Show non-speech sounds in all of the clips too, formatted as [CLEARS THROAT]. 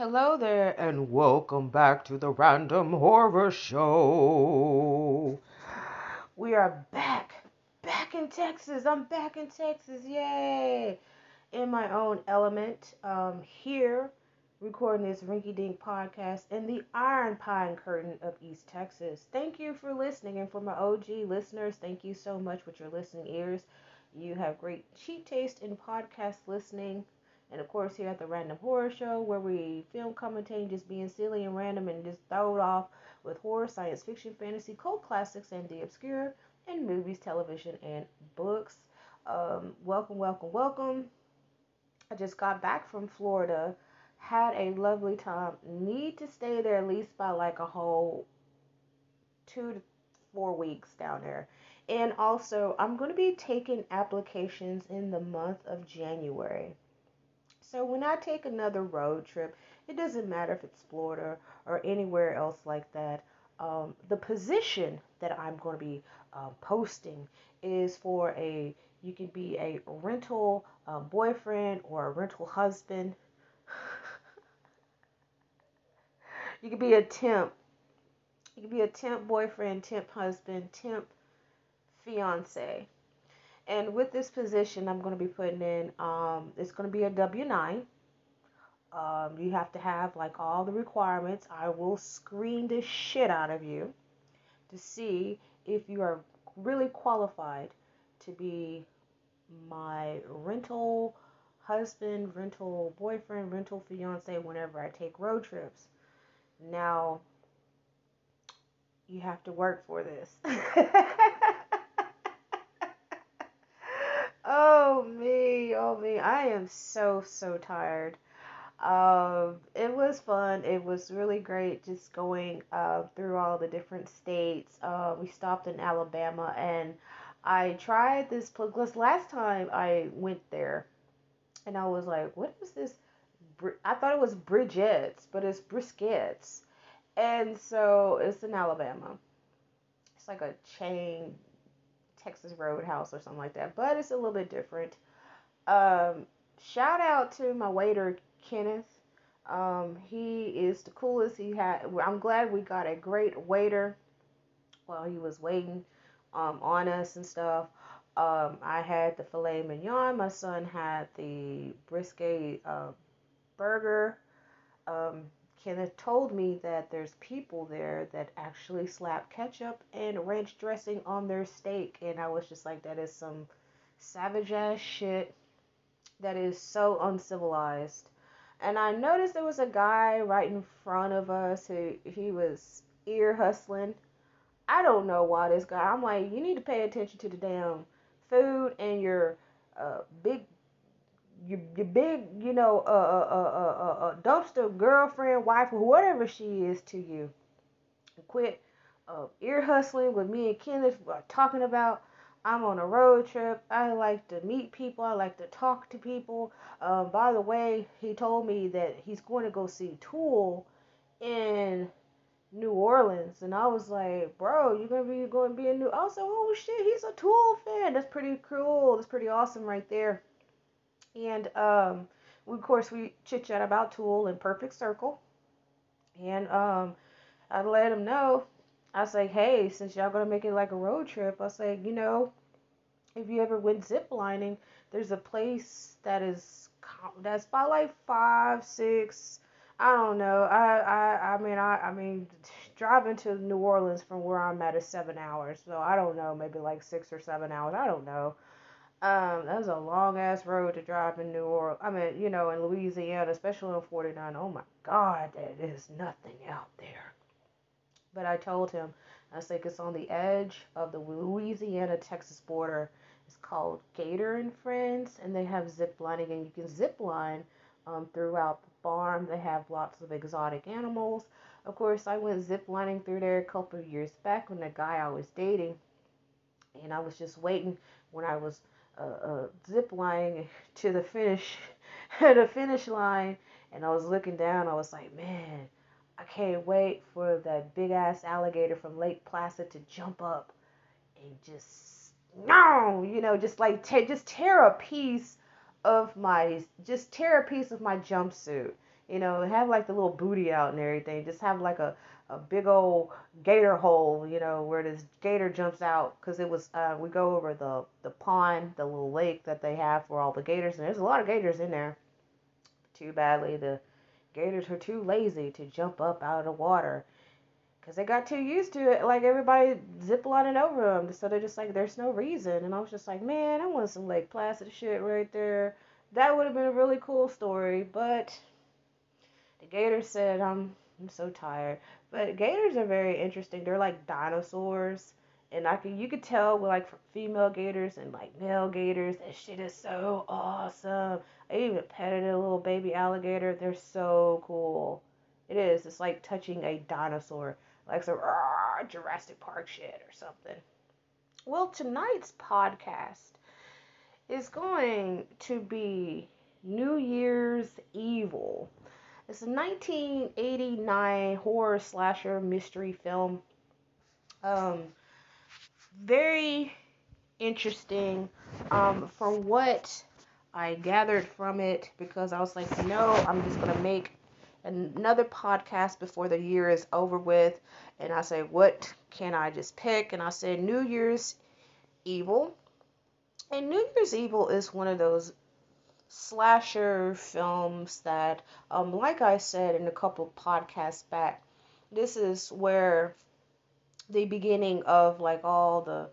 Hello there, and welcome back to the Random Horror Show. We are back, back in Texas. I'm back in Texas, yay! In my own element, um, here, recording this Rinky Dink podcast in the Iron Pine Curtain of East Texas. Thank you for listening, and for my OG listeners, thank you so much with your listening ears. You have great cheap taste in podcast listening. And of course, here at the Random Horror Show, where we film commentate just being silly and random and just throw it off with horror, science fiction, fantasy, cult classics, and the obscure, and movies, television, and books. Um, welcome, welcome, welcome. I just got back from Florida, had a lovely time. Need to stay there at least by like a whole two to four weeks down there. And also, I'm going to be taking applications in the month of January. So when I take another road trip, it doesn't matter if it's Florida or anywhere else like that. Um, the position that I'm going to be uh, posting is for a you can be a rental uh, boyfriend or a rental husband. [LAUGHS] you could be a temp. You could be a temp boyfriend, temp husband, temp fiance. And with this position, I'm going to be putting in, um, it's going to be a W 9. Um, you have to have like all the requirements. I will screen the shit out of you to see if you are really qualified to be my rental husband, rental boyfriend, rental fiance whenever I take road trips. Now, you have to work for this. [LAUGHS] Oh me, oh me. I am so so tired. Um, it was fun. It was really great just going uh, through all the different states. Uh, we stopped in Alabama and I tried this because last time I went there and I was like, what is this? I thought it was Bridget's, but it's briskets. And so it's in Alabama. It's like a chain Texas Roadhouse or something like that, but it's a little bit different. Um, shout out to my waiter Kenneth. Um, he is the coolest. He had. I'm glad we got a great waiter while he was waiting um, on us and stuff. Um, I had the filet mignon. My son had the brisket uh, burger. Um, Kenneth told me that there's people there that actually slap ketchup and ranch dressing on their steak. And I was just like, that is some savage ass shit. That is so uncivilized. And I noticed there was a guy right in front of us who he was ear hustling. I don't know why this guy. I'm like, you need to pay attention to the damn food and your uh, big your, your big, you know, uh, uh, uh, uh, uh, dumpster girlfriend, wife, or whatever she is to you. Quit uh, ear hustling with me and Kenneth are talking about. I'm on a road trip. I like to meet people. I like to talk to people. Um, by the way, he told me that he's going to go see Tool in New Orleans, and I was like, "Bro, you're gonna be going to be in New?" I was like, "Oh shit, he's a Tool fan. That's pretty cool. That's pretty awesome right there." And um, we, of course, we chit chat about Tool and Perfect Circle. And um, I let him know. I say, hey, since y'all gonna make it like a road trip, I say, you know, if you ever went zip lining, there's a place that is that's about like five, six. I don't know. I I I mean I I mean [LAUGHS] driving to New Orleans from where I'm at is seven hours, so I don't know, maybe like six or seven hours. I don't know. Um, that's a long ass road to drive in New Orleans. I mean, you know, in Louisiana, especially on 49. Oh my God, there is nothing out there. But I told him, I said, it's on the edge of the Louisiana Texas border. It's called Gator and Friends, and they have zip lining, and you can zip line um, throughout the farm. They have lots of exotic animals. Of course, I went zip lining through there a couple of years back when the guy I was dating, and I was just waiting when I was uh, zip lining to the finish, [LAUGHS] the finish line, and I was looking down. I was like, man, I can't wait for that big ass alligator from Lake Placid to jump up and just no, you know, just like te- just tear a piece of my just tear a piece of my jumpsuit. You know, have like the little booty out and everything. Just have like a, a big old gator hole, you know, where this gator jumps out. Because it was, uh, we go over the, the pond, the little lake that they have for all the gators. And there's a lot of gators in there. Too badly, the gators were too lazy to jump up out of the water because they got too used to it. Like everybody ziplining over them, so they're just like, there's no reason. And I was just like, man, I want some Lake Placid shit right there. That would have been a really cool story, but the gator said, I'm I'm so tired. But gators are very interesting. They're like dinosaurs, and I can you could tell with like female gators and like male gators. That shit is so awesome. I even petted a little baby alligator. They're so cool. It is. It's like touching a dinosaur like some uh, Jurassic Park shit or something. Well, tonight's podcast is going to be New Year's Evil. It's a 1989 horror slasher mystery film. Um, very interesting. Um, from what I gathered from it, because I was like, no, I'm just gonna make another podcast before the year is over with. And I say, what can I just pick? And I said, New Year's Evil. And New Year's Evil is one of those slasher films that, um, like I said in a couple podcasts back, this is where the beginning of like all the,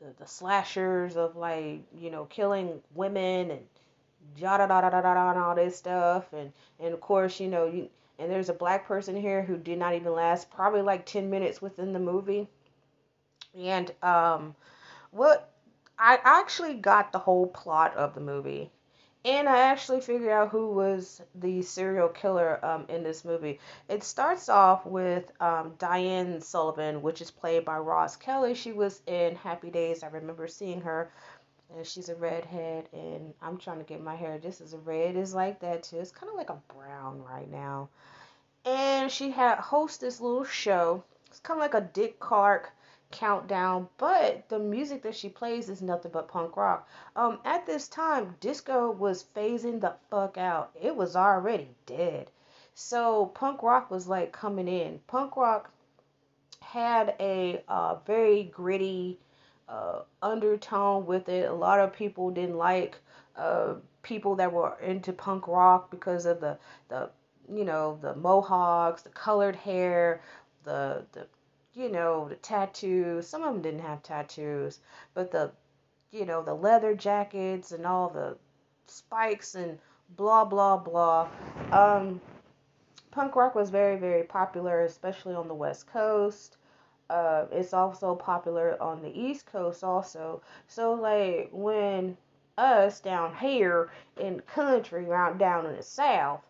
the, the slashers of like you know killing women and da da da da da da and all this stuff. And and of course you know you and there's a black person here who did not even last probably like 10 minutes within the movie. And um what I actually got the whole plot of the movie and I actually figured out who was the serial killer um, in this movie. It starts off with um, Diane Sullivan, which is played by Roz Kelly. She was in Happy Days. I remember seeing her and she's a redhead and I'm trying to get my hair just as red as like that too. It's kind of like a brown right now. And she had host this little show. It's kind of like a Dick Clark countdown, but the music that she plays is nothing but punk rock. Um, at this time, disco was phasing the fuck out. It was already dead. So punk rock was like coming in. Punk rock had a uh, very gritty uh, undertone with it. A lot of people didn't like uh, people that were into punk rock because of the the you know the mohawks, the colored hair, the the you know the tattoos. Some of them didn't have tattoos, but the you know the leather jackets and all the spikes and blah blah blah. Um, punk rock was very very popular, especially on the West Coast uh, it's also popular on the East Coast also. So like when us down here in country, around down in the South,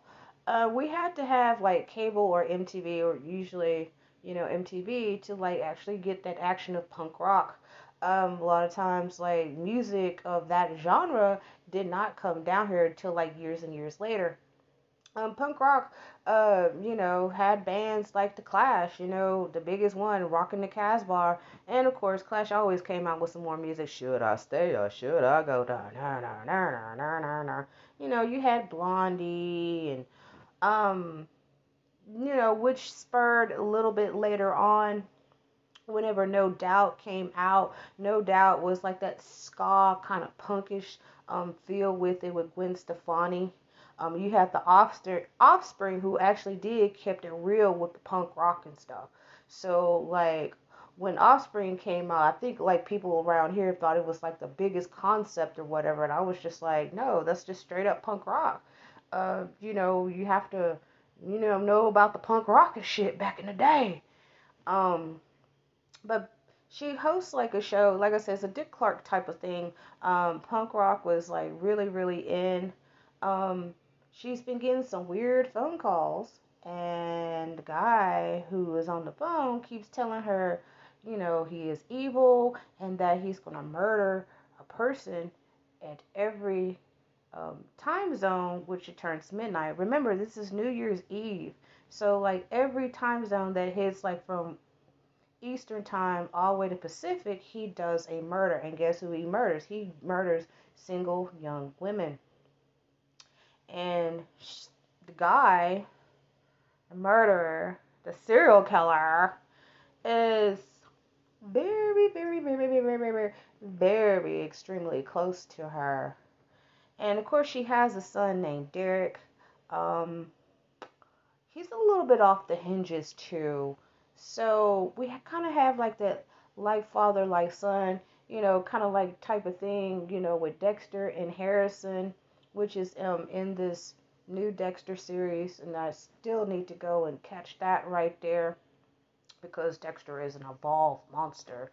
uh, we had to have like cable or MTV or usually you know MTV to like actually get that action of punk rock. Um, a lot of times like music of that genre did not come down here until like years and years later. Um, punk rock uh, you know, had bands like The Clash, you know, the biggest one, Rockin' the Casbah. And of course, Clash always came out with some more music. Should I stay or should I go down? Nah, nah, nah, nah, nah, nah, nah. You know, you had Blondie and, um, you know, which spurred a little bit later on whenever No Doubt came out. No Doubt was like that ska kind of punkish um, feel with it with Gwen Stefani. Um, you had the offspring, offspring who actually did kept it real with the punk rock and stuff. So like when Offspring came out, I think like people around here thought it was like the biggest concept or whatever, and I was just like, no, that's just straight up punk rock. Uh, you know, you have to, you know, know about the punk rock and shit back in the day. Um, but she hosts like a show, like I said, it's a Dick Clark type of thing. Um, punk rock was like really, really in. Um, she's been getting some weird phone calls and the guy who is on the phone keeps telling her you know he is evil and that he's to murder a person at every um, time zone which it turns midnight remember this is new year's eve so like every time zone that hits like from eastern time all the way to pacific he does a murder and guess who he murders he murders single young women and the guy, the murderer, the serial killer, is very, very, very, very, very, very, very extremely close to her. And of course, she has a son named Derek. Um, he's a little bit off the hinges too. So we kind of have like that like father, like son, you know, kind of like type of thing, you know, with Dexter and Harrison, which is um in this new Dexter series, and I still need to go and catch that right there because Dexter is an evolved monster.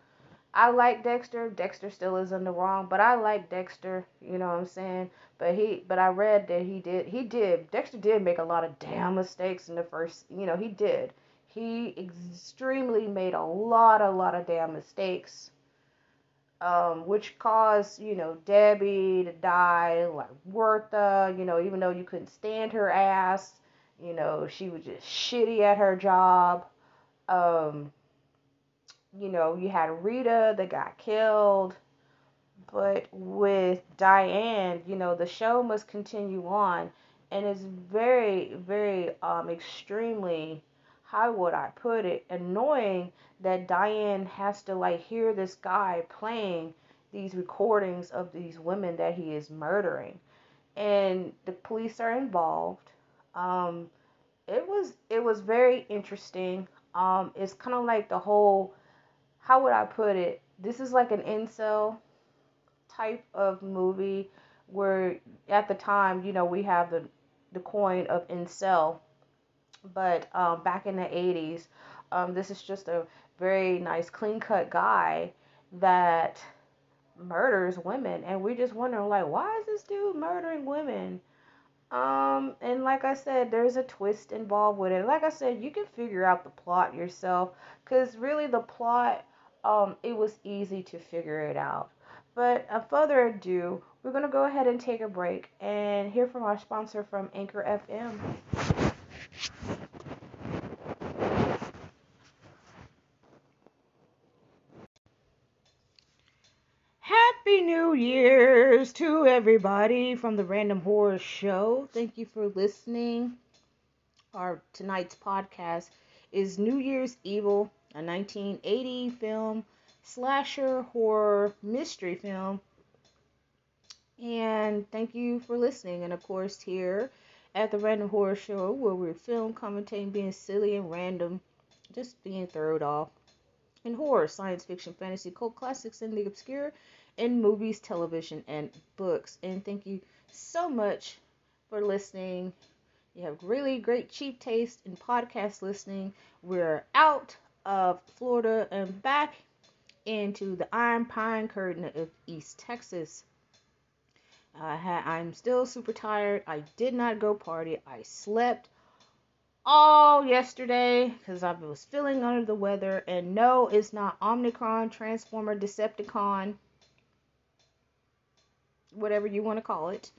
I like Dexter. Dexter still is in the wrong, but I like Dexter. You know what I'm saying? But he, but I read that he did, he did. Dexter did make a lot of damn mistakes in the first. You know, he did. He extremely made a lot, a lot of damn mistakes, um, which caused you know Debbie to die, like Wertha. You know, even though you couldn't stand her ass, you know, she was just shitty at her job. Um, you know, you had Rita that got killed. But with Diane, you know, the show must continue on. And it's very, very, um, extremely, how would I put it, annoying that Diane has to, like, hear this guy playing these recordings of these women that he is murdering. And the police are involved. Um, it was it was very interesting. Um, it's kind of like the whole how would I put it? This is like an incel type of movie where at the time, you know, we have the the coin of incel, but um, back in the 80s, um, this is just a very nice, clean cut guy that murders women, and we just wondering like, why is this dude murdering women? Um, and like I said, there's a twist involved with it. Like I said, you can figure out the plot yourself, cause really the plot um, it was easy to figure it out. But uh, further ado, we're going to go ahead and take a break and hear from our sponsor from Anchor FM. Happy New Year's to everybody from the Random Horror Show. Thank you for listening. Our tonight's podcast is New Year's Evil a 1980 film, slasher, horror, mystery film. And thank you for listening. And of course, here at the Random Horror Show, where we're film commentating, being silly and random, just being thrown off. In horror, science fiction, fantasy, cult classics, and the obscure, in movies, television, and books. And thank you so much for listening. You have really great cheap taste in podcast listening. We're out of Florida and back into the Iron Pine Curtain of East Texas. I had, I'm still super tired. I did not go party. I slept all yesterday because I was feeling under the weather. And no, it's not Omnicron, Transformer, Decepticon, whatever you want to call it.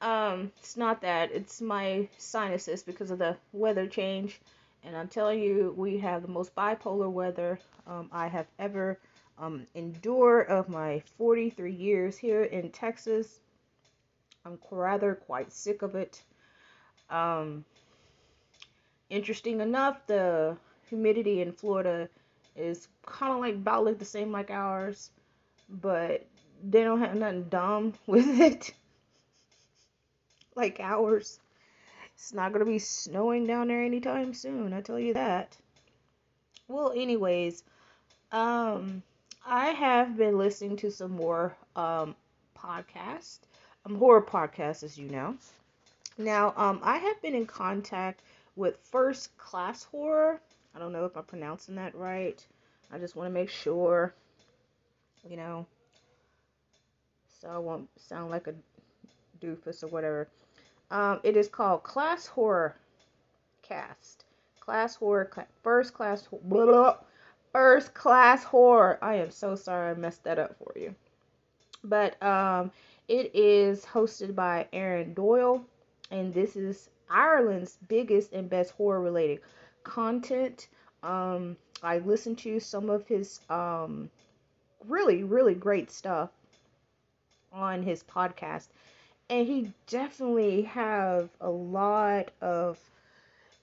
Um, it's not that. It's my sinuses because of the weather change. And I'm telling you, we have the most bipolar weather um, I have ever um, endured of my 43 years here in Texas. I'm rather quite sick of it. Um, interesting enough, the humidity in Florida is kind of like about like the same like ours, but they don't have nothing dumb [LAUGHS] with it like ours. It's not going to be snowing down there anytime soon, I tell you that. Well, anyways, um, I have been listening to some more um, podcasts, um, horror podcasts, as you know. Now, um, I have been in contact with First Class Horror. I don't know if I'm pronouncing that right. I just want to make sure, you know, so I won't sound like a doofus or whatever. Um, it is called Class Horror Cast. Class Horror, First Class, blah, blah, First Class Horror. I am so sorry I messed that up for you. But um, it is hosted by Aaron Doyle, and this is Ireland's biggest and best horror related content. Um, I listened to some of his um, really, really great stuff on his podcast and he definitely have a lot of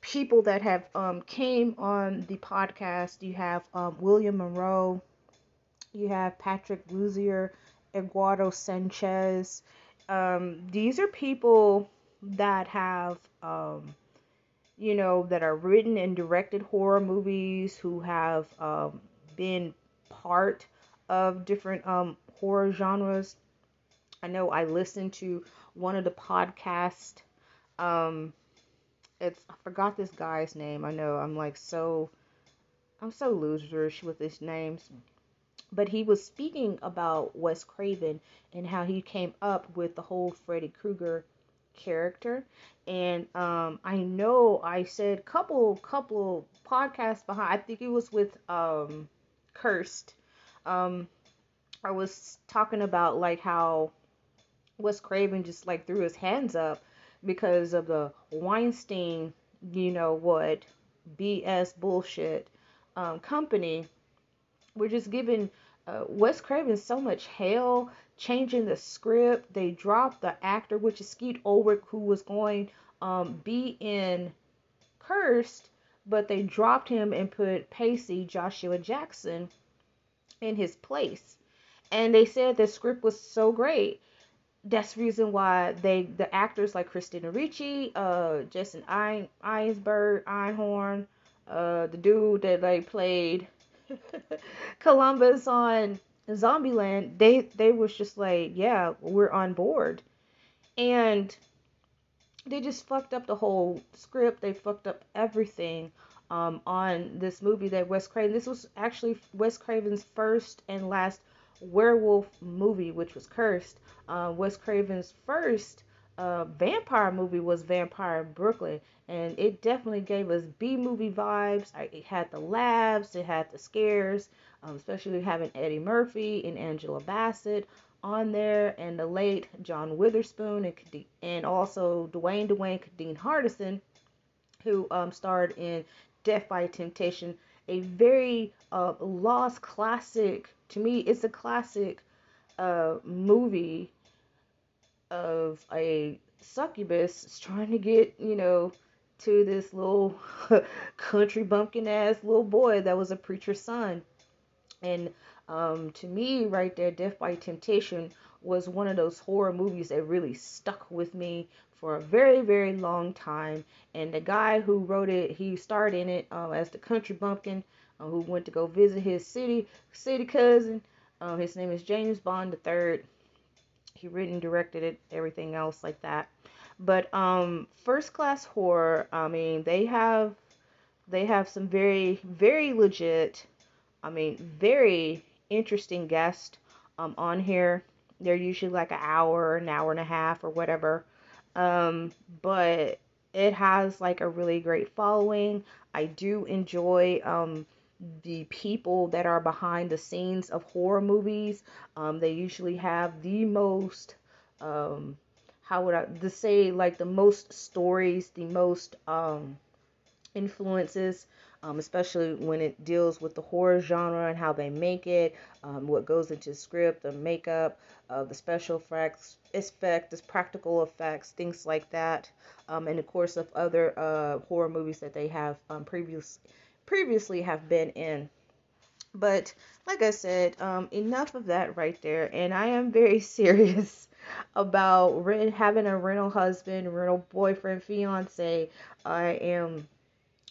people that have um, came on the podcast. You have um, William Monroe, you have Patrick Lussier, Eduardo Sanchez. Um, these are people that have, um, you know, that are written and directed horror movies, who have um, been part of different um, horror genres. I know I listened to one of the podcasts. Um, it's I forgot this guy's name. I know I'm like so I'm so loserish with his names. But he was speaking about Wes Craven and how he came up with the whole Freddy Krueger character. And um, I know I said couple couple podcasts behind. I think it was with um, Cursed. Um, I was talking about like how Wes Craven just like threw his hands up because of the Weinstein, you know what, BS bullshit um, company. We're just giving uh, Wes Craven so much hell, changing the script. They dropped the actor, which is Skeet Ulrich, who was going um, be in Cursed, but they dropped him and put Pacey Joshua Jackson in his place. And they said the script was so great that's the reason why they the actors like Christina Ricci, uh, Jason Ein, Einsberg, Einhorn, uh, the dude that like played [LAUGHS] Columbus on Zombieland, they they was just like, yeah, we're on board, and they just fucked up the whole script. They fucked up everything um, on this movie that Wes Craven. This was actually Wes Craven's first and last werewolf movie, which was Cursed. Uh, Wes Craven's first uh, vampire movie was Vampire in Brooklyn, and it definitely gave us B movie vibes. It had the laughs, it had the scares, um, especially having Eddie Murphy and Angela Bassett on there, and the late John Witherspoon, and, and also Dwayne Dwayne Dean Hardison, who um, starred in Death by Temptation, a very uh, lost classic to me, it's a classic uh, movie of a succubus trying to get, you know, to this little [LAUGHS] country bumpkin ass little boy that was a preacher's son. And um, to me, right there, Death by Temptation was one of those horror movies that really stuck with me for a very, very long time. And the guy who wrote it, he starred in it um, as the country bumpkin uh, who went to go visit his city city cousin. Uh, his name is James Bond III. He written, directed it, everything else like that. But um, first class horror. I mean, they have they have some very very legit. I mean, very interesting guests um, on here. They're usually like an hour, an hour and a half, or whatever. Um, but it has like a really great following. I do enjoy um, the people that are behind the scenes of horror movies. Um, they usually have the most, um, how would I to say, like the most stories, the most um, influences, um, especially when it deals with the horror genre and how they make it, um, what goes into script, the makeup, uh, the special effects, effects, practical effects, things like that, um, and of course of other uh, horror movies that they have um, previous previously have been in. But like I said, um, enough of that right there. And I am very [LAUGHS] serious about rent, having a rental husband, rental boyfriend, fiance. I am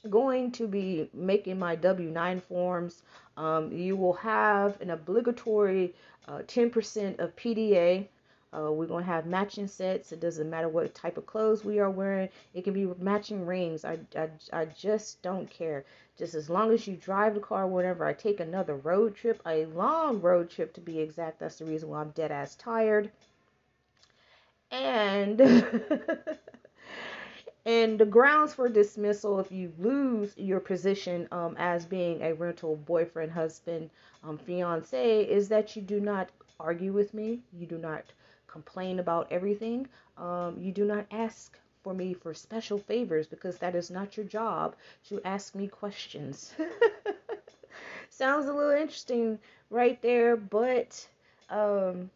going to be making my W 9 forms. Um, you will have an obligatory uh, 10% of PDA. Uh, we're going to have matching sets. It doesn't matter what type of clothes we are wearing. It can be matching rings. I, I, I just don't care. Just as long as you drive the car, whenever I take another road trip, a long road trip to be exact, that's the reason why I'm dead ass tired. And [LAUGHS] and the grounds for dismissal if you lose your position um, as being a rental boyfriend, husband, um, fiance is that you do not argue with me, you do not complain about everything, um, you do not ask for me for special favors because that is not your job to ask me questions. [LAUGHS] Sounds a little interesting right there, but um,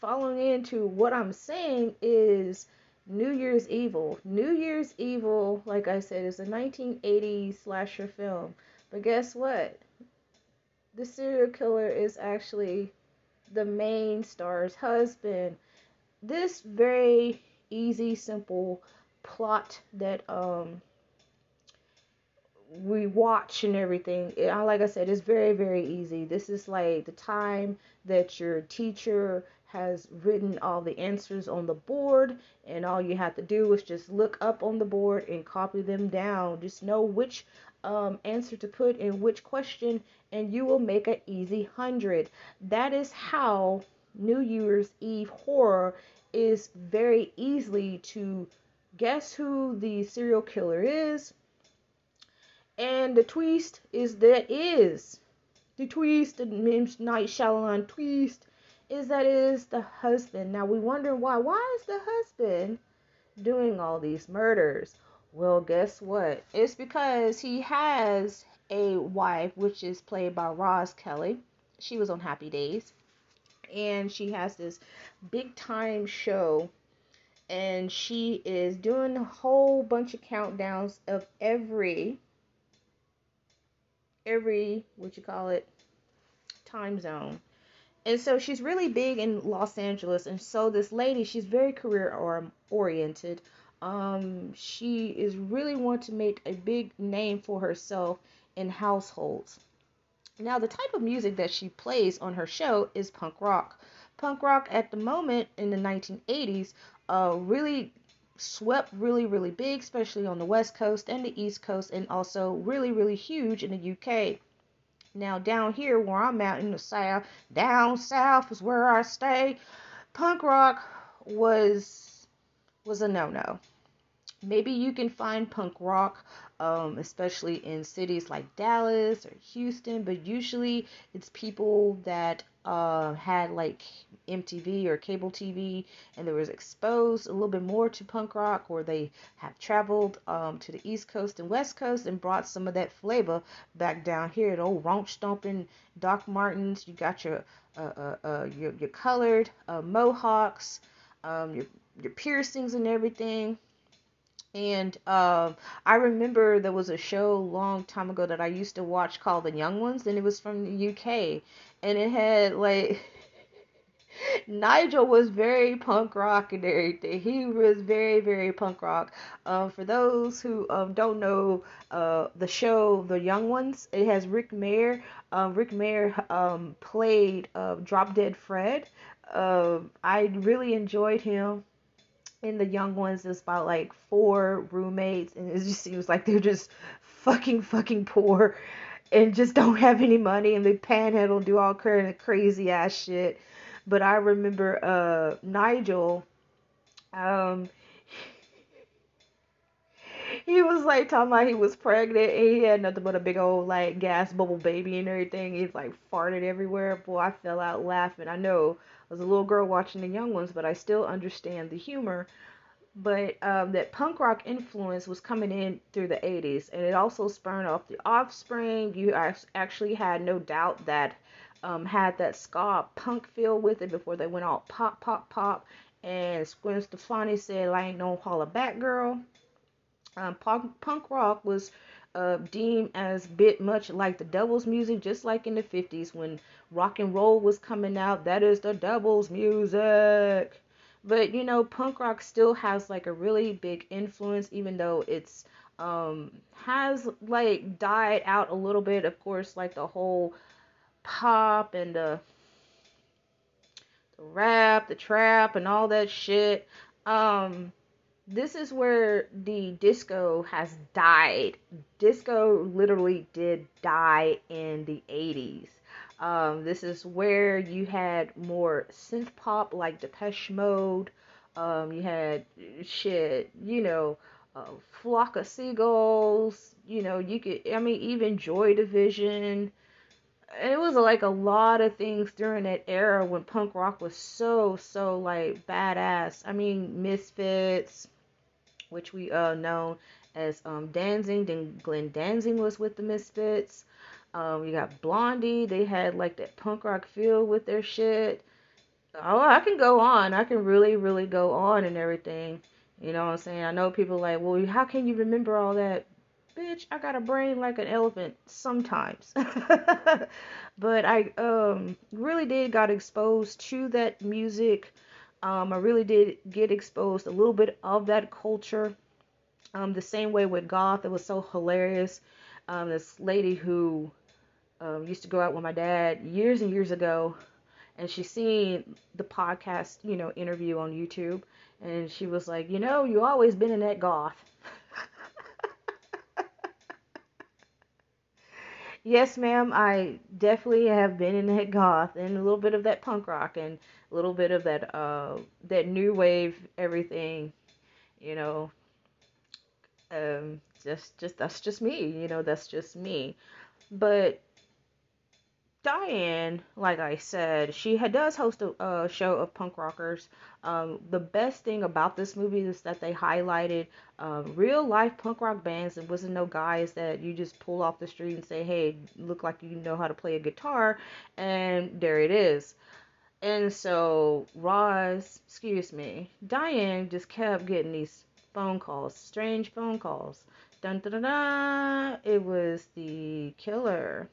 following into what I'm saying is New Year's Evil. New Year's Evil, like I said, is a 1980s slasher film. But guess what? The serial killer is actually the main star's husband. This very easy, simple plot that um we watch and everything. Like I said, it's very, very easy. This is like the time that your teacher has written all the answers on the board, and all you have to do is just look up on the board and copy them down. Just know which um, answer to put in which question, and you will make an easy hundred. That is how New Year's Eve horror is very easily to guess who the serial killer is. And the twist is that is the twist, the Night Shyamalan twist is that is the husband. Now we wonder why. Why is the husband doing all these murders? Well, guess what? It's because he has a wife, which is played by Roz Kelly. She was on Happy Days. And she has this big time show. And she is doing a whole bunch of countdowns of every, every, what you call it, time zone and so she's really big in Los Angeles. And so this lady, she's very career oriented. Um, she is really want to make a big name for herself in households. Now, the type of music that she plays on her show is punk rock. Punk rock at the moment in the 1980s uh, really swept really, really big, especially on the West Coast and the East Coast, and also really, really huge in the UK. Now down here where I'm at in the south, down south is where I stay. Punk rock was was a no-no. Maybe you can find punk rock um, especially in cities like Dallas or Houston, but usually it's people that uh, had like MTV or cable TV and they was exposed a little bit more to punk rock, or they have traveled um, to the East Coast and West Coast and brought some of that flavor back down here. The old raunch stomping Doc Martens. You got your uh, uh, uh your, your colored uh, mohawks, um, your your piercings and everything. And um, I remember there was a show long time ago that I used to watch called The Young Ones, and it was from the UK, and it had like [LAUGHS] Nigel was very punk rock and everything. He was very, very punk rock. Um, for those who um, don't know uh, the show The Young Ones, it has Rik Mayall. Um, Rik Mayall um, played uh, Drop Dead Fred. Uh, I really enjoyed him in the young ones it's about like four roommates and it just seems like they're just fucking fucking poor and just don't have any money and they panhandle and do all kind of crazy ass shit but i remember uh nigel um [LAUGHS] he was like talking about he was pregnant and he had nothing but a big old like gas bubble baby and everything. He's like farted everywhere. Boy, I fell out laughing. I know was a little girl watching the young ones, but I still understand the humor. But um, that punk rock influence was coming in through the 80s, and it also spurned off the offspring. You actually had no doubt that um, had that ska punk feel with it before they went all pop, pop, pop. And Gwen Stefani said, I ain't no holla back girl um, punk, punk rock was uh, deemed as bit much like the devil's music, just like in the 50s when rock and roll was coming out. That is the devil's music. But you know, punk rock still has like a really big influence, even though it's um has like died out a little bit. Of course, like the whole pop and the the rap, the trap, and all that shit. Um, this is where the disco has died. Disco literally did die in the 80s. Um, this is where you had more synth pop like Depeche Mode. Um, you had shit, you know, uh, Flock of Seagulls. You know, you could, I mean, even Joy Division. It was like a lot of things during that era when punk rock was so, so like badass. I mean, Misfits which we uh know as um, Danzig. Then Glenn Danzig was with the Misfits. Um, you got Blondie. They had like that punk rock feel with their shit. Oh, I can go on. I can really, really go on and everything. You know what I'm saying? I know people like, well, how can you remember all that? Bitch, I got a brain like an elephant sometimes. [LAUGHS] but I um really did got exposed to that music. Um, I really did get exposed a little bit of that culture. Um, the same way with goth, it was so hilarious. Um, this lady who um, used to go out with my dad years and years ago and she seen the podcast, you know, interview on YouTube, and she was like, you know, you always been in that goth. Yes, ma'am, I definitely have been in that goth and a little bit of that punk rock and a little bit of that uh that new wave everything, you know. Um, just just that's just me, you know, that's just me. But Diane, like I said, she had, does host a, a show of punk rockers. Um, the best thing about this movie is that they highlighted um, real life punk rock bands. It wasn't no guys that you just pull off the street and say, "Hey, look like you know how to play a guitar," and there it is. And so Roz, excuse me, Diane just kept getting these phone calls, strange phone calls. Dun dun dun dun. It was the killer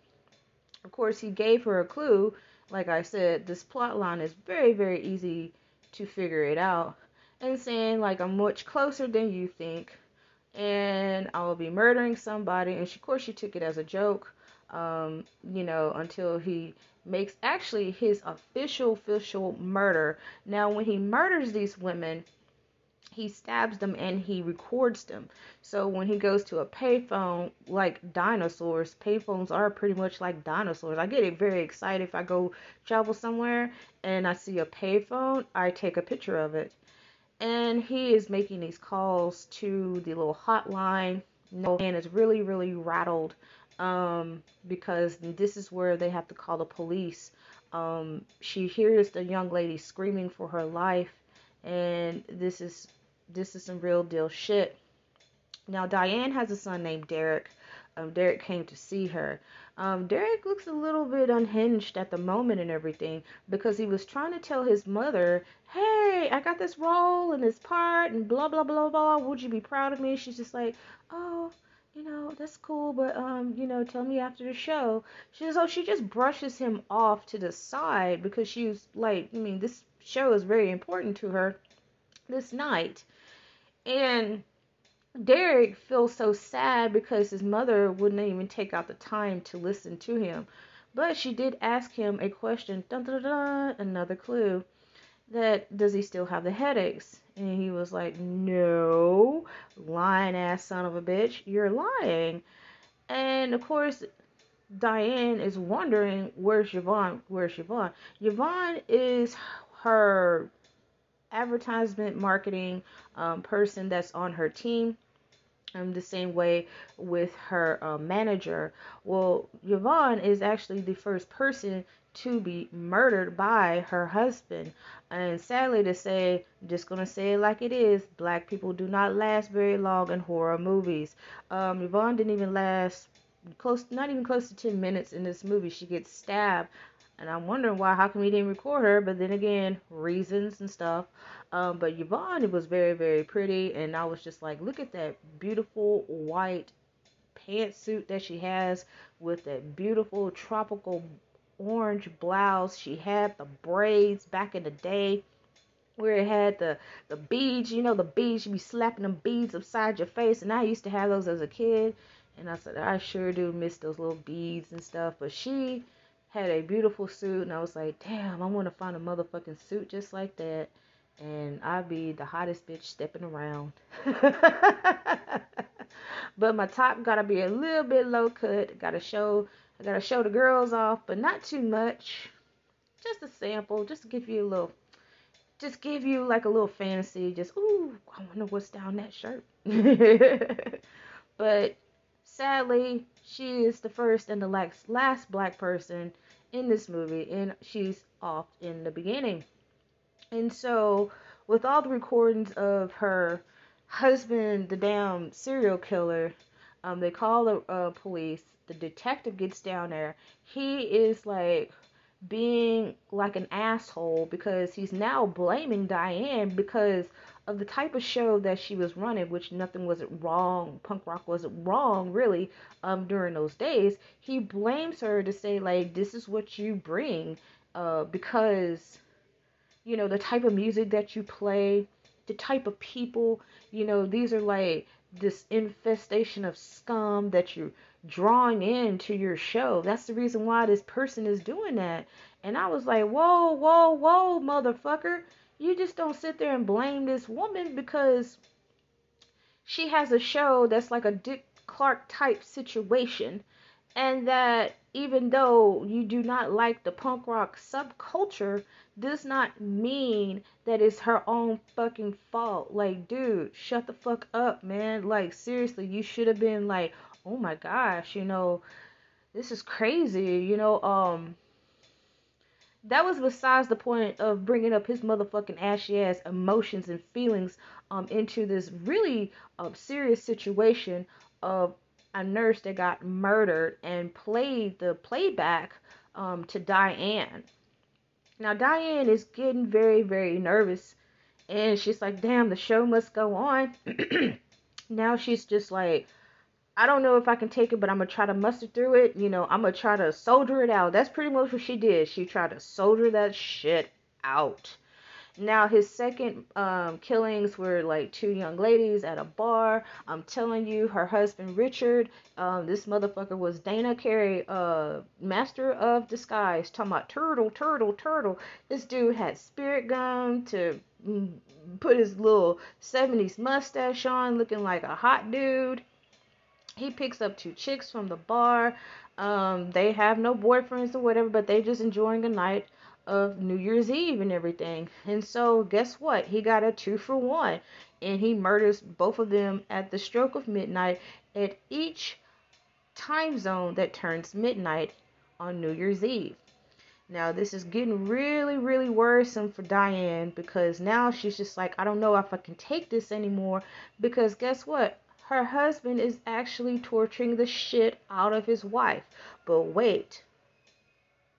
of course, he gave her a clue. Like I said, this plot line is very, very easy to figure it out. And saying, like, I'm much closer than you think, and I will be murdering somebody. And she, of course, she took it as a joke, um, you know, until he makes actually his official, official murder. Now, when he murders these women, he stabs them and he records them. So when he goes to a payphone, like dinosaurs, payphones are pretty much like dinosaurs. I get very excited if I go travel somewhere and I see a payphone, I take a picture of it. And he is making these calls to the little hotline. No And is really, really rattled um, because this is where they have to call the police. Um, she hears the young lady screaming for her life, and this is this is some real deal shit. Now, Diane has a son named Derek. Um, Derek came to see her. Um, Derek looks a little bit unhinged at the moment and everything because he was trying to tell his mother, hey, I got this role and this part and blah, blah, blah, blah. Would you be proud of me? She's just like, oh, you know, that's cool, but, um, you know, tell me after the show. She says, oh, she just brushes him off to the side because she's like, I mean, this show is very important to her this night. And Derek feels so sad because his mother wouldn't even take out the time to listen to him. But she did ask him a question, dun, dun, dun, another clue, that does he still have the headaches? And he was like, no, lying ass son of a bitch, you're lying. And of course, Diane is wondering, where's Yvonne? Where's Yvonne? Yvonne is her advertisement marketing um, person that's on her team. Um, the same way with her uh, manager. Well, Yvonne is actually the first person to be murdered by her husband. And sadly to say, just gonna say it like it is, black people do not last very long in horror movies. Um, Yvonne didn't even last close, not even close to 10 minutes in this movie. She gets stabbed and I'm wondering why, how come we didn't record her? But then again, reasons and stuff. Um, but Yvonne, it was very, very pretty. And I was just like, look at that beautiful white pantsuit that she has with that beautiful tropical orange blouse. She had the braids back in the day where it had the the beads, you know, the beads, you be slapping them beads upside your face. And I used to have those as a kid. And I said, I sure do miss those little beads and stuff. But she had a beautiful suit, and I was like, damn, I want to find a motherfucking suit just like that, and I'd be the hottest bitch stepping around. [LAUGHS] but my top gotta be a little bit low cut. Gotta show, I gotta show the girls off, but not too much. Just a sample, just to give you a little, just give you like a little fantasy. Just ooh, I wonder what's down that shirt. [LAUGHS] but sadly, she is the first and the last, last black person in this movie, and she's off in the beginning. And so, with all the recordings of her husband, the damn serial killer, um, they call the uh, police. The detective gets down there. He is like being like an asshole because he's now blaming Diane because of the type of show that she was running, which nothing wasn't wrong, punk rock wasn't wrong really um, during those days. He blames her to say like this is what you bring uh, because you know the type of music that you play, the type of people, you know these are like this infestation of scum that you're drawing into your show. That's the reason why this person is doing that. And I was like, whoa, whoa, whoa, motherfucker. You just don't sit there and blame this woman because she has a show that's like a Dick Clark type situation. And that even though you do not like the punk rock subculture, does not mean that it's her own fucking fault. Like, dude, shut the fuck up, man. Like, seriously, you should have been like, oh my gosh, you know, this is crazy, you know, um, that was besides the point of bringing up his motherfucking ashy ass emotions and feelings um into this really um, serious situation of a nurse that got murdered and played the playback um, to Diane. Now Diane is getting very very nervous and she's like, "Damn, the show must go on." [CLEARS THROAT] now she's just like I don't know if I can take it, but I'm gonna try to muster through it. You know, I'm gonna try to soldier it out. That's pretty much what she did. She tried to soldier that shit out. Now his second um, killings were like two young ladies at a bar. I'm telling you, her husband Richard, um, this motherfucker was Dana Carvey, uh, master of disguise. Talking about turtle, turtle, turtle. This dude had spirit gum to mm, put his little 70s mustache on, looking like a hot dude he picks up two chicks from the bar. Um, they have no boyfriends or whatever, but they just enjoying a night of New Year's Eve and everything. And so, guess what? He got a two for one, and he murders both of them at the stroke of midnight at each time zone that turns midnight on New Year's Eve. Now, this is getting really, really worrisome for Diane because now she's just like, I don't know if I can take this anymore. Because guess what? her husband is actually torturing the shit out of his wife. But wait,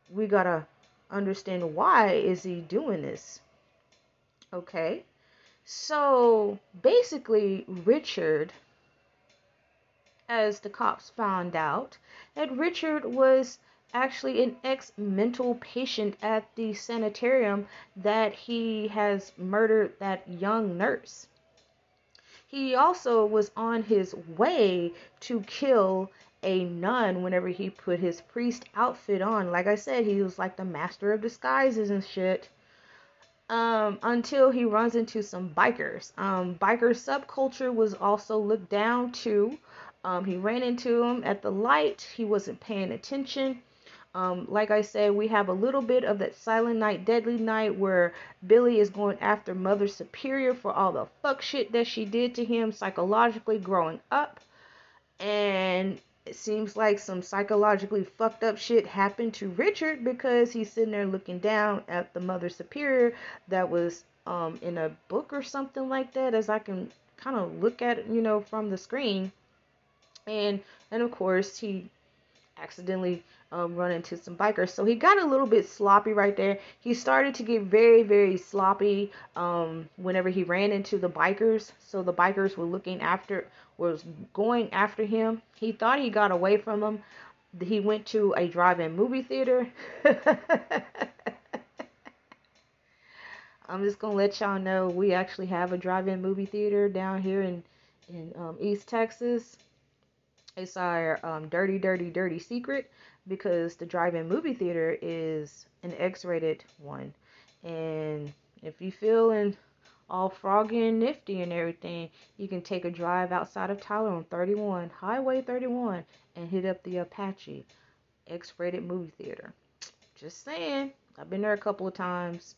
we gotta understand why is he doing this. Okay? So basically, Richard, as the cops found out, that Richard was actually an ex mental patient at the sanitarium that he has murdered that young nurse. He also was on his way to kill a nun whenever he put his priest outfit on. Like I said, he was like the master of disguises and shit. Um, until he runs into some bikers. Um, biker subculture was also looked down to. Um, he ran into him at the light. He wasn't paying attention. Um, like I said, we have a little bit of that Silent Night, Deadly Night where Billy is going after Mother Superior for all the fuck shit that she did to him psychologically growing up. And it seems like some psychologically fucked up shit happened to Richard because he's sitting there looking down at the Mother Superior that was um, in a book or something like that, as I can kind of look at it, you know, from the screen. And and of course he accidentally um, run into some bikers. So he got a little bit sloppy right there. He started to get very, very sloppy um, whenever he ran into the bikers. So the bikers were looking after, was going after him. He thought he got away from them. He went to a drive-in movie theater. [LAUGHS] I'm just gonna let y'all know we actually have a drive-in movie theater down here in in um, East Texas. It's our um, dirty, dirty, dirty secret because the drive-in movie theater is an X-rated one, and if you feeling all froggy and nifty and everything, you can take a drive outside of Tyler on 31, Highway 31, and hit up the Apache X-rated movie theater. Just saying, I've been there a couple of times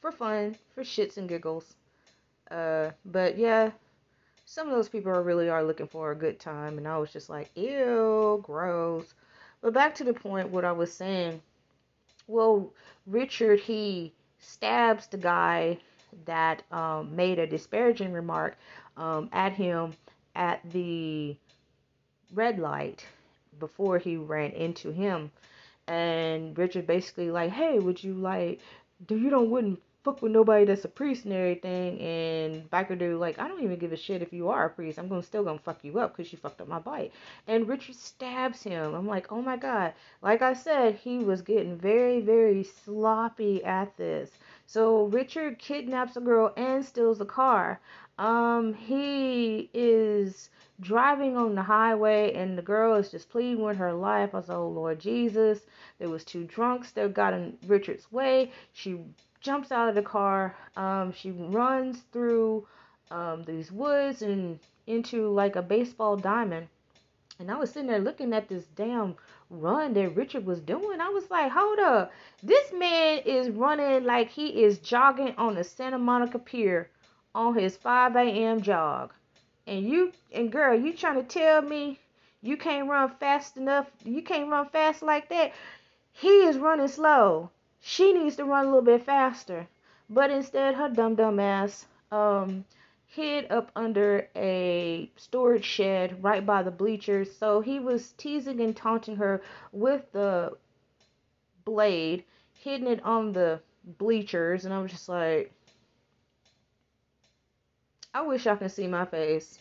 for fun, for shits and giggles. Uh, but yeah, some of those people are really are looking for a good time, and I was just like, ew, gross. But back to the point, what I was saying. Well, Richard, he stabs the guy that um, made a disparaging remark um, at him at the red light before he ran into him. and Richard basically like, hey, would you like, do you don't wouldn't fuck with nobody that's a priest and everything. And Biker Dude like, I don't even give a shit if you are a priest. I'm gonna still gonna fuck you up because you fucked up my bike. And Richard stabs him. I'm like, oh my god. Like I said, he was getting very very sloppy at this. So Richard kidnaps a girl and steals the car. Um, he is driving on the highway and the girl is just pleading with her life. I was like, oh Lord Jesus. There was two drunks that got in Richard's way. She jumps out of the car. Um, she runs through um, these woods and into like a baseball diamond. And I was sitting there looking at this damn run that Richard was doing. I was like, hold up. This man is running like he is jogging on the Santa Monica Pier on his 5 a.m. jog. And you, and girl, you trying to tell me you can't run fast enough? You can't run fast like that? He is running slow she needs to run a little bit faster. But instead, her dumb dumb ass um, hid up under a storage shed right by the bleachers. So he was teasing and taunting her with the blade, hitting it on the bleachers, and I was just like, I wish I could see my face.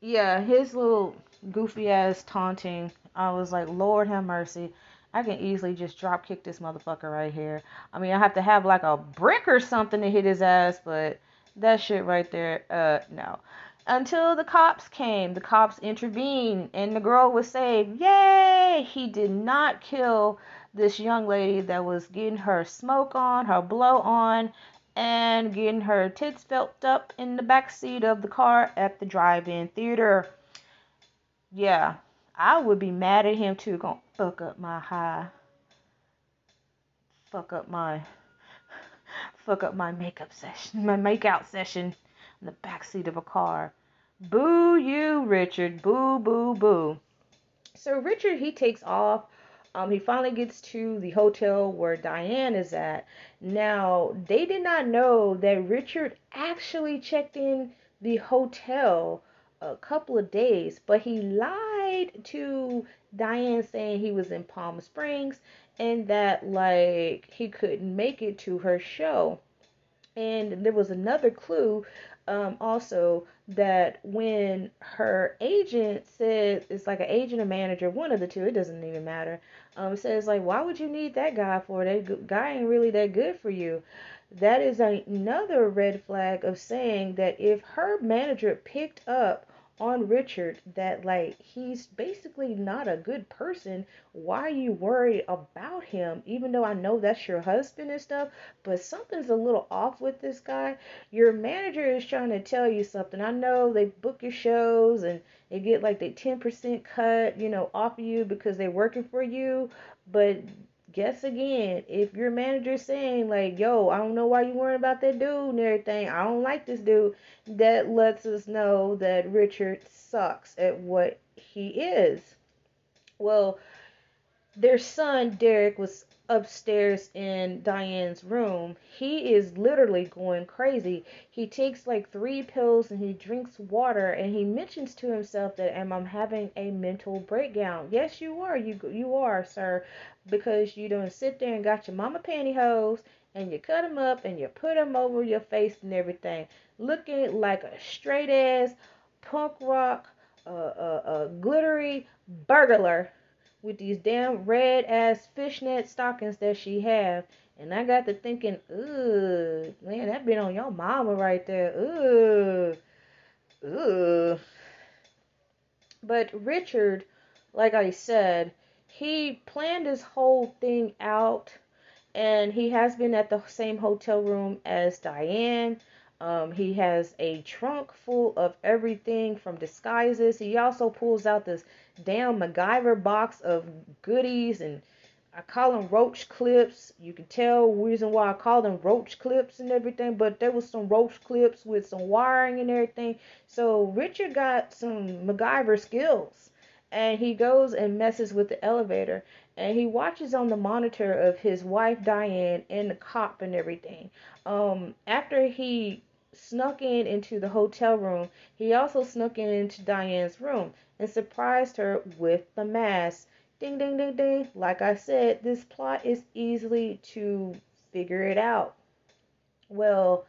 Yeah, his little goofy ass taunting. I was like, Lord have mercy. I can easily just drop kick this motherfucker right here. I mean, I have to have like a brick or something to hit his ass, but that shit right there, uh, no. Until the cops came, the cops intervened, and the girl was saved. Yay! He did not kill this young lady that was getting her smoke on, her blow on, and getting her tits felt up in the back seat of the car at the drive-in theater. Yeah, I would be mad at him too. Gonna fuck up my high. Fuck up my. Fuck up my makeup session. [LAUGHS] My makeout session in the backseat of a car. Boo you, Richard. Boo, boo, boo. So Richard, he takes off. Um, he finally gets to the hotel where Diane is at. Now, they did not know that Richard actually checked in the hotel a couple of days, but he lied to Diane saying he was in Palm Springs and that like he couldn't make it to her show. And there was another clue um, also that when her agent said it's like an agent or manager, one of the two, it doesn't even matter, um, says like, why would you need that guy for? That guy ain't really that good for you that is another red flag of saying that if her manager picked up on Richard that like he's basically not a good person. Why are you worried about him? Even though I know that's your husband and stuff, but something's a little off with this guy. Your manager is trying to tell you something. I know they book your shows and they get like the 10% cut, you know, off of you because they're working for you, but guess again, if your manager's saying like, "Yo, I don't know why you worrying about that dude and everything. I don't like this dude," that lets us know that Richard sucks at what he is. Well, their son Derek was upstairs in Diane's room. He is literally going crazy. He takes like three pills and he drinks water and he mentions to himself that am I'm having a mental breakdown. Yes, you are. You you are, sir because you don't sit there and got your mama pantyhose and you cut them up and you put them over your face and everything, looking like a straight ass punk rock, uh, uh, uh, glittery burglar with these damn red ass fishnet stockings that she have. And I got to thinking, ugh, man, that been on your mama right there. Ugh, ugh. But Richard, like I said, he planned his whole thing out and he has been at the same hotel room as Diane. Um, he has a trunk full of everything from disguises. He also pulls out this damn MacGyver box of goodies and I call them roach clips. You can tell reason why I call them roach clips and everything, but there was some roach clips with some wiring and everything. So Richard got some MacGyver skills and he goes and messes with the elevator and he watches on the monitor of his wife Diane and the cop and everything. Um, after he snuck in into the hotel room, he also snuck in into Diane's room and surprised her with the mask. Ding, ding, ding, ding. Like I said, this plot is easily to figure it out. Well,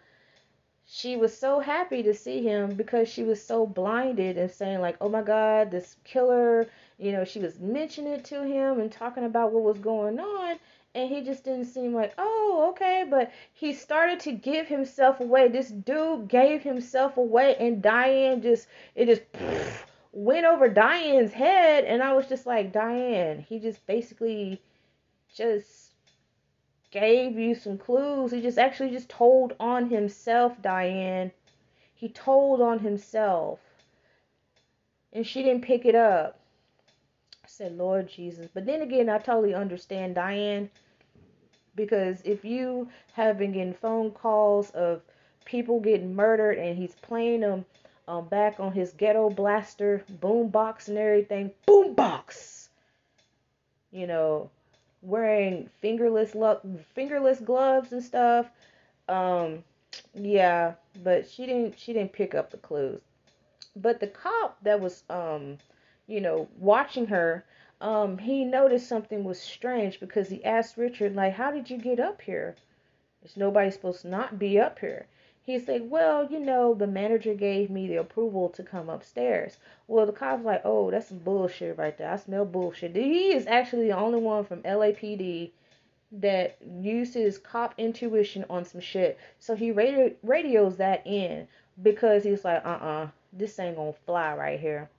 she was so happy to see him because she was so blinded and saying like oh my god this killer you know she was mentioning it to him and talking about what was going on and he just didn't seem like oh okay but he started to give himself away. This dude gave himself away and diane just it just [LAUGHS] went over diane's head and i was just like diane he just basically just gave you some clues. He just actually just told on himself, Diane. He told on himself. And she didn't pick it up. I said, Lord Jesus. But then again, I totally understand Diane. Because if you have been getting phone calls of people getting murdered and he's playing them um, back on his ghetto blaster, boombox and everything, boombox. You know, wearing fingerless lo- fingerless gloves and stuff. Um, yeah, but she didn't she didn't pick up the clues. But the cop that was um, you know, watching her, um, he noticed something was strange because he asked Richard like, "How did you get up here? Nobody supposed to not be up here?" He said, Well, you know, the manager gave me the approval to come upstairs. Well, the cop's like, Oh, that's some bullshit right there. I smell bullshit. He is actually the only one from LAPD that uses cop intuition on some shit. So he radio- radios that in because he's like, uh uh-uh, uh, this ain't gonna fly right here.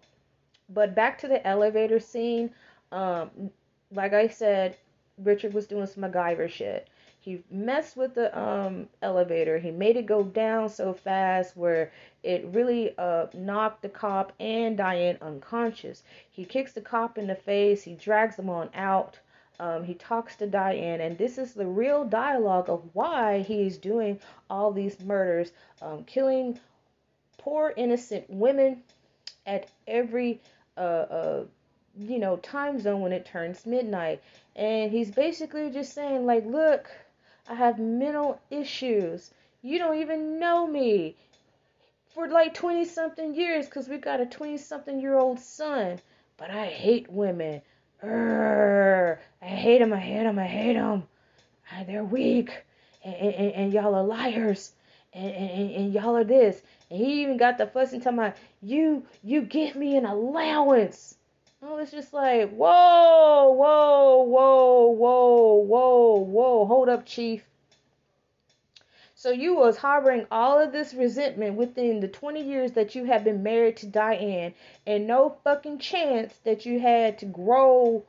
But back to the elevator scene. Um, like I said, Richard was doing some MacGyver shit. He messed with the um, elevator. He made it go down so fast where it really uh, knocked the cop and Diane unconscious. He kicks the cop in the face. He drags him on out. Um, he talks to Diane, and this is the real dialogue of why he's doing all these murders, um, killing poor innocent women at every uh, uh, you know time zone when it turns midnight. And he's basically just saying like, look I have mental issues. You don't even know me for like 20 something years because we got a 20 something year old son. But I hate women. Urgh. I hate them, I hate them, I hate them. Ah, they're weak. And, and, and y'all are liars. And, and, and y'all are this. And he even got the fussing talking about, you, you give me an allowance. I was just like, whoa, whoa, whoa, whoa, whoa, whoa, hold up, chief. So you was harboring all of this resentment within the 20 years that you have been married to Diane and no fucking chance that you had to grow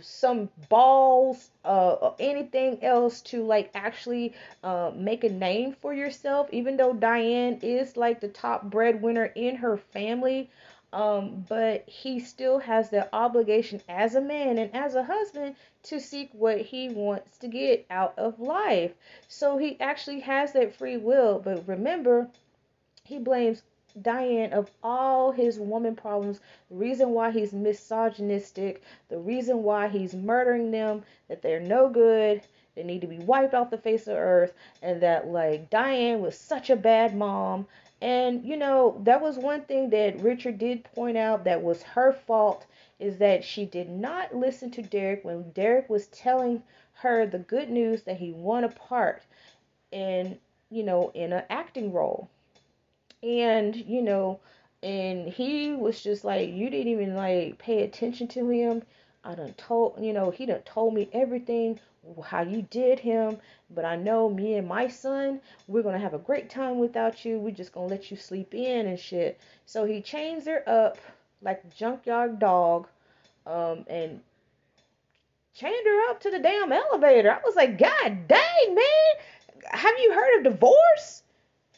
some balls uh, or anything else to like actually uh, make a name for yourself even though Diane is like the top breadwinner in her family um, but he still has the obligation as a man and as a husband to seek what he wants to get out of life. So he actually has that free will. But remember, he blames Diane of all his woman problems, the reason why he's misogynistic, the reason why he's murdering them, that they're no good, they need to be wiped off the face of earth, and that like Diane was such a bad mom, and you know, that was one thing that Richard did point out that was her fault is that she did not listen to Derek when Derek was telling her the good news that he won a part in, you know, in an acting role. And, you know, and he was just like, you didn't even like pay attention to him. I done told, you know, he done told me everything how you did him, but I know me and my son, we're gonna have a great time without you. We're just gonna let you sleep in and shit. So he chains her up like junkyard dog, um, and chained her up to the damn elevator. I was like, God dang, man, have you heard of divorce?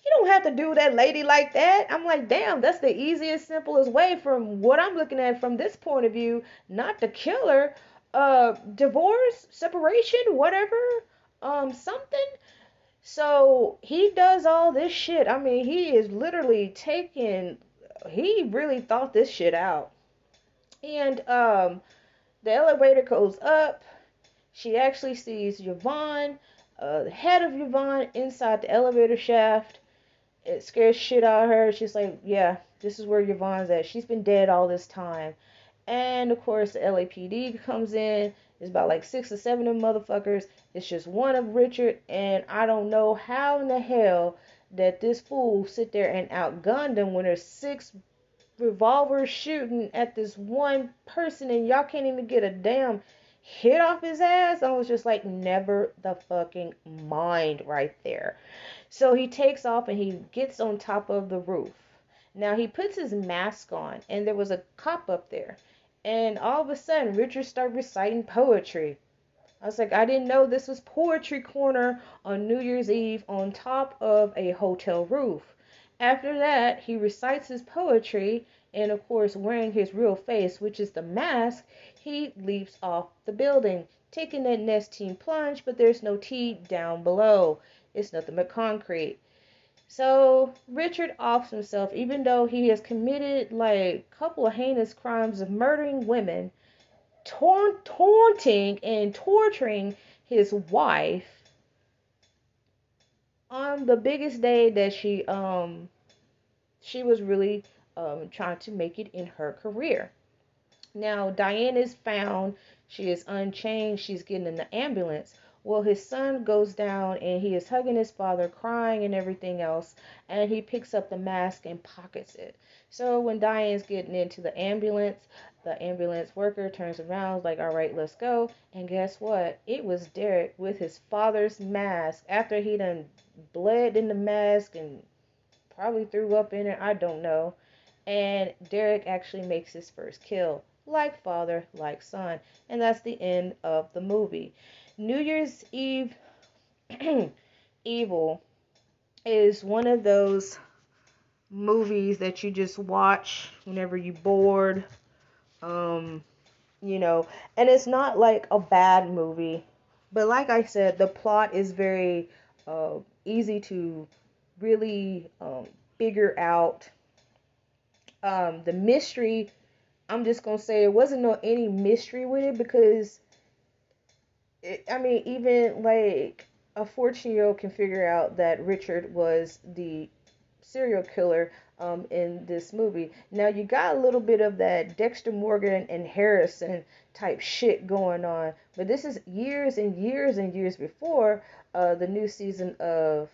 You don't have to do that lady like that. I'm like, damn, that's the easiest, simplest way from what I'm looking at from this point of view, not to kill her uh divorce, separation, whatever, um something. So he does all this shit. I mean, he is literally taking he really thought this shit out. And um the elevator goes up. She actually sees Yvonne, uh, the head of Yvonne inside the elevator shaft. It scares shit out of her. She's like, yeah, this is where Yvonne's at. She's been dead all this time And of course, the LAPD comes in. It's about like six or seven of motherfuckers. It's just one of Richard, and I don't know how in the hell that this fool sit there and outgun them when there's six revolvers shooting at this one person, and y'all can't even get a damn hit off his ass. I was just like, never the fucking mind right there. So he takes off and he gets on top of the roof. Now he puts his mask on, and there was a cop up there. And all of a sudden, Richard started reciting poetry. I was like, I didn't know this was Poetry Corner on New Year's Eve on top of a hotel roof. After that, he recites his poetry, and of course, wearing his real face, which is the mask, he leaps off the building, taking that Nestea plunge, but there's no T down below. It's nothing but concrete. So Richard offs himself, even though he has committed like a couple of heinous crimes of murdering women, taunting and torturing his wife on the biggest day that she um she was really um trying to make it in her career. Now Diane is found, she is unchained, she's getting in the ambulance. Well, his son goes down and he is hugging his father, crying and everything else, and he picks up the mask and pockets it. So when Diane's getting into the ambulance, the ambulance worker turns around, like, all right, let's go. And guess what? It was Derek with his father's mask after he done bled in the mask and probably threw up in it. I don't know. And Derek actually makes his first kill, like father, like son. And that's the end of the movie. New Year's Eve [CLEARS THROAT] Evil is one of those movies that you just watch whenever you're bored um, you know, and it's not like a bad movie, but like I said, the plot is very uh, easy to really um, figure out. Um, the mystery, I'm just gonna say, it wasn't no any mystery with it because, it, I mean, even like a 14 year old can figure out that Richard was the serial killer um, in this movie. Now you got a little bit of that Dexter Morgan and Harrison type shit going on, but this is years and years and years before uh, the new season of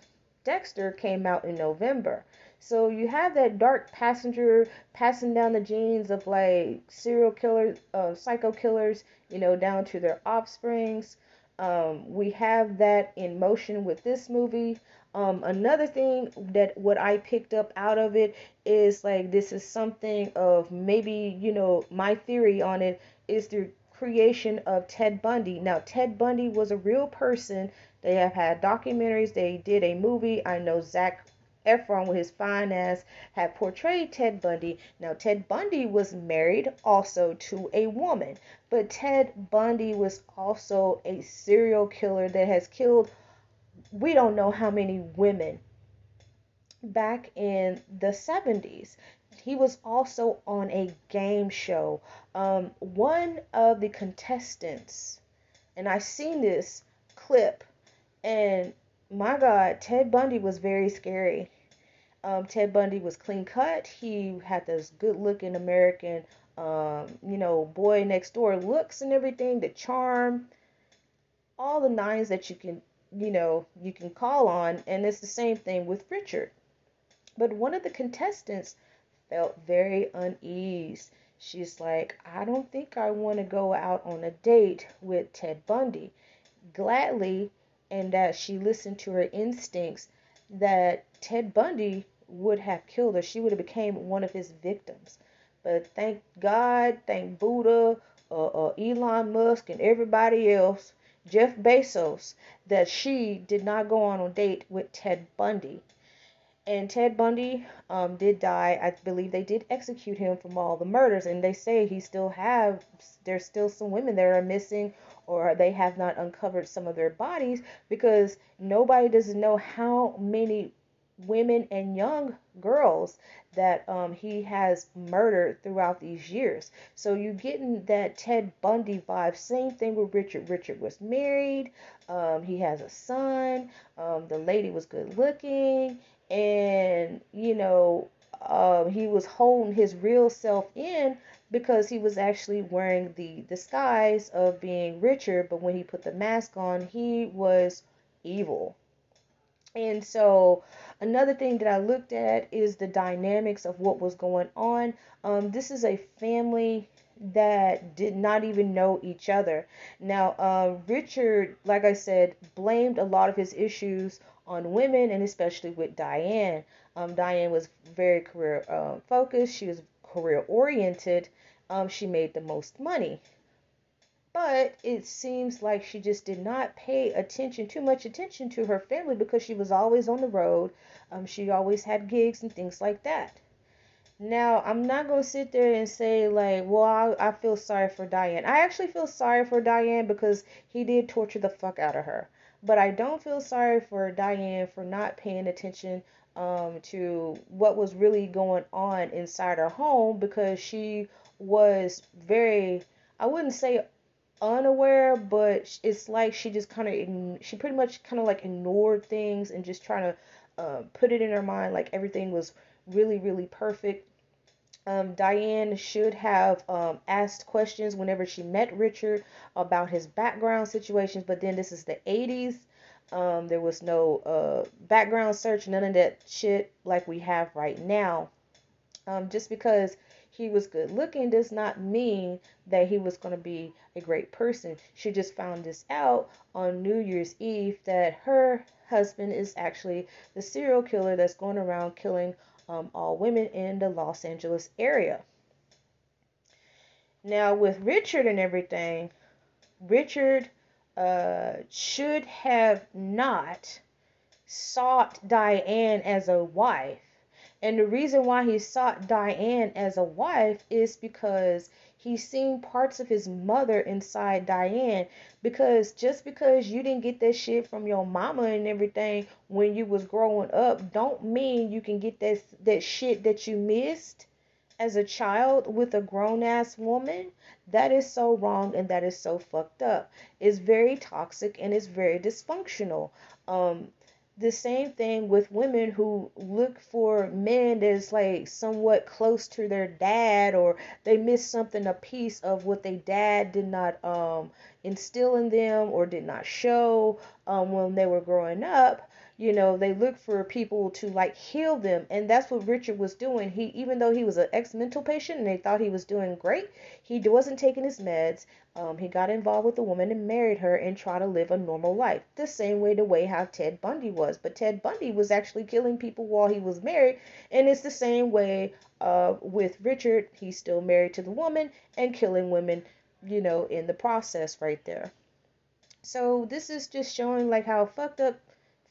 Dexter came out in November. So you have that dark passenger passing down the genes of like serial killers, uh, psycho killers, you know, down to their offsprings. Um, we have that in motion with this movie. Um, another thing that what I picked up out of it is like this is something of maybe you know my theory on it is the creation of Ted Bundy. Now Ted Bundy was a real person. They have had documentaries. They did a movie. I know Zac Efron with his fine ass had portrayed Ted Bundy. Now Ted Bundy was married also to a woman, but Ted Bundy was also a serial killer that has killed we don't know how many women back in the 70s. He was also on a game show. Um, one of the contestants, and I seen this clip, and my God, Ted Bundy was very scary. Um, Ted Bundy was clean cut. He had this good looking American, um, you know, boy next door looks and everything, the charm, all the nines that you can you know, you can call on. And it's the same thing with Richard. But one of the contestants felt very uneasy. She's like, I don't think I want to go out on a date with Ted Bundy. Gladly, and that she listened to her instincts that Ted Bundy would have killed her. She would have became one of his victims. But thank God, thank Buddha, uh, uh, Elon Musk, and everybody else Jeff Bezos that she did not go on a date with Ted Bundy. And Ted Bundy um, did die. I believe they did execute him from all the murders, and they say he still have. There's still some women that are missing, or they have not uncovered some of their bodies because nobody doesn't know how many women and young girls that um, he has murdered throughout these years. So you're getting that Ted Bundy vibe. Same thing with Richard. Richard was married. Um, he has a son. Um, the lady was good looking, and you know uh, he was holding his real self in because he was actually wearing the disguise of being Richard, but when he put the mask on, he was evil. And so, another thing that I looked at is the dynamics of what was going on. Um, this is a family that did not even know each other. Now, uh, Richard, like I said, blamed a lot of his issues on women and especially with Diane. Um, Diane was very career uh, focused, she was career oriented, um, she made the most money. But it seems like she just did not pay attention, too much attention to her family because she was always on the road. Um, she always had gigs and things like that. Now, I'm not going to sit there and say, like, well, I, I feel sorry for Diane. I actually feel sorry for Diane because he did torture the fuck out of her. But I don't feel sorry for Diane for not paying attention um, to what was really going on inside her home because she was very, I wouldn't say unaware, but it's like she just kind of she pretty much kind of like ignored things and just trying to uh, put it in her mind like everything was really really perfect. Um, Diane should have um, asked questions whenever she met Richard about his background situations, but then this is the 80s. Um, there was no uh, background search, none of that shit like we have right now. Um, just because he was good looking does not mean that he was going to be a great person. She just found this out on New Year's Eve that her husband is actually the serial killer that's going around killing um, all women in the Los Angeles area. Now, with Richard and everything, Richard uh, should have not sought Diane as a wife and the reason why he sought Diane as a wife is because he's seen parts of his mother inside Diane. Because just because you didn't get that shit from your mama and everything when you was growing up, don't mean you can get that that shit that you missed as a child with a grown ass woman. That is so wrong and that is so fucked up. It's very toxic and it's very dysfunctional. Um, the same thing with women who look for men that's like somewhat close to their dad or they miss something a piece of what their dad did not um, instill in them or did not show um, when they were growing up you know they look for people to like heal them. And that's what richard was doing. He even though he was an ex-mental patient and they thought he was doing great he wasn't taking his meds. Um, he got involved with a woman and married her and tried to live a normal life. The same way the way how ted bundy was. But ted bundy was actually killing people while he was married. And it's the same way uh, with richard. He's still married to the woman and killing women you know in the process right there. So this is just showing like how fucked up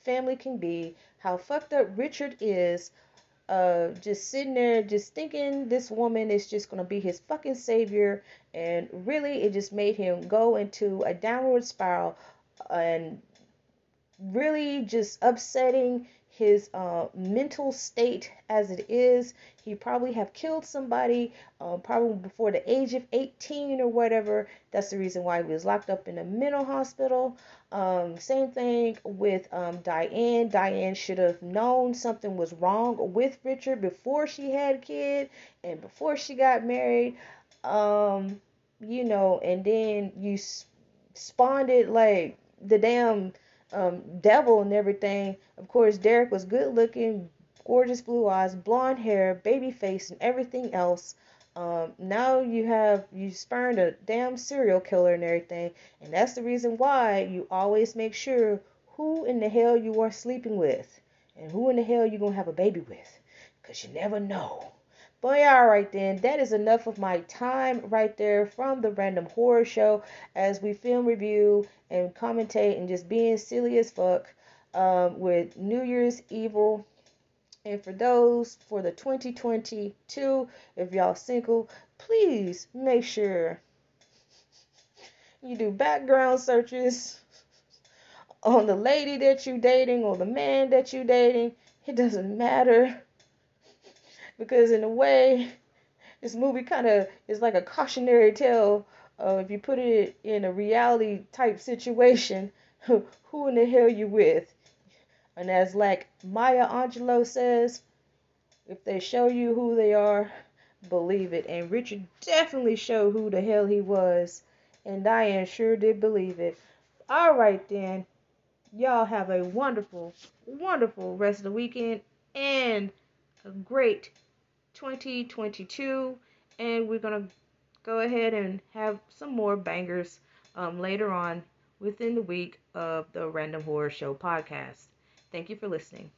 family can be, how fucked up Richard is, uh, just sitting there, just thinking this woman is just gonna be his fucking savior, and really it just made him go into a downward spiral, and really just upsetting his uh, mental state as it is. He probably have killed somebody, um, probably before the age of 18 or whatever. That's the reason why he was locked up in a mental hospital. Um, same thing with um, Diane. Diane should have known something was wrong with Richard before she had a kid and before she got married. Um, you know, and then you spawned it like the damn um, devil and everything. Of course, Derek was good looking, gorgeous blue eyes, blonde hair, baby face, and everything else. Um, now you have you spurned a damn serial killer and everything, and that's the reason why you always make sure who in the hell you are sleeping with and who in the hell you gonna have a baby with, cause you never know. But yeah, alright then, that is enough of my time right there from the Random Horror Show as we film review and commentate and just being silly as fuck um, with New Year's Evil. And for those for the 2022, if y'all single, please make sure you do background searches on the lady that you're dating or the man that you're dating. It doesn't matter because in a way, [LAUGHS] this movie kind of is like a cautionary tale. If you put it in a reality type situation, [LAUGHS] who in the hell you with? And as like Maya Angelou says, If they show you who they are, believe it. And Richard definitely showed who the hell he was. And Diane sure did believe it. All right, then. Y'all have a wonderful, wonderful rest of the weekend and a great 2022. And we're going to go ahead and have some more bangers um, later on within the week of the Random Horror Show podcast. Thank you for listening.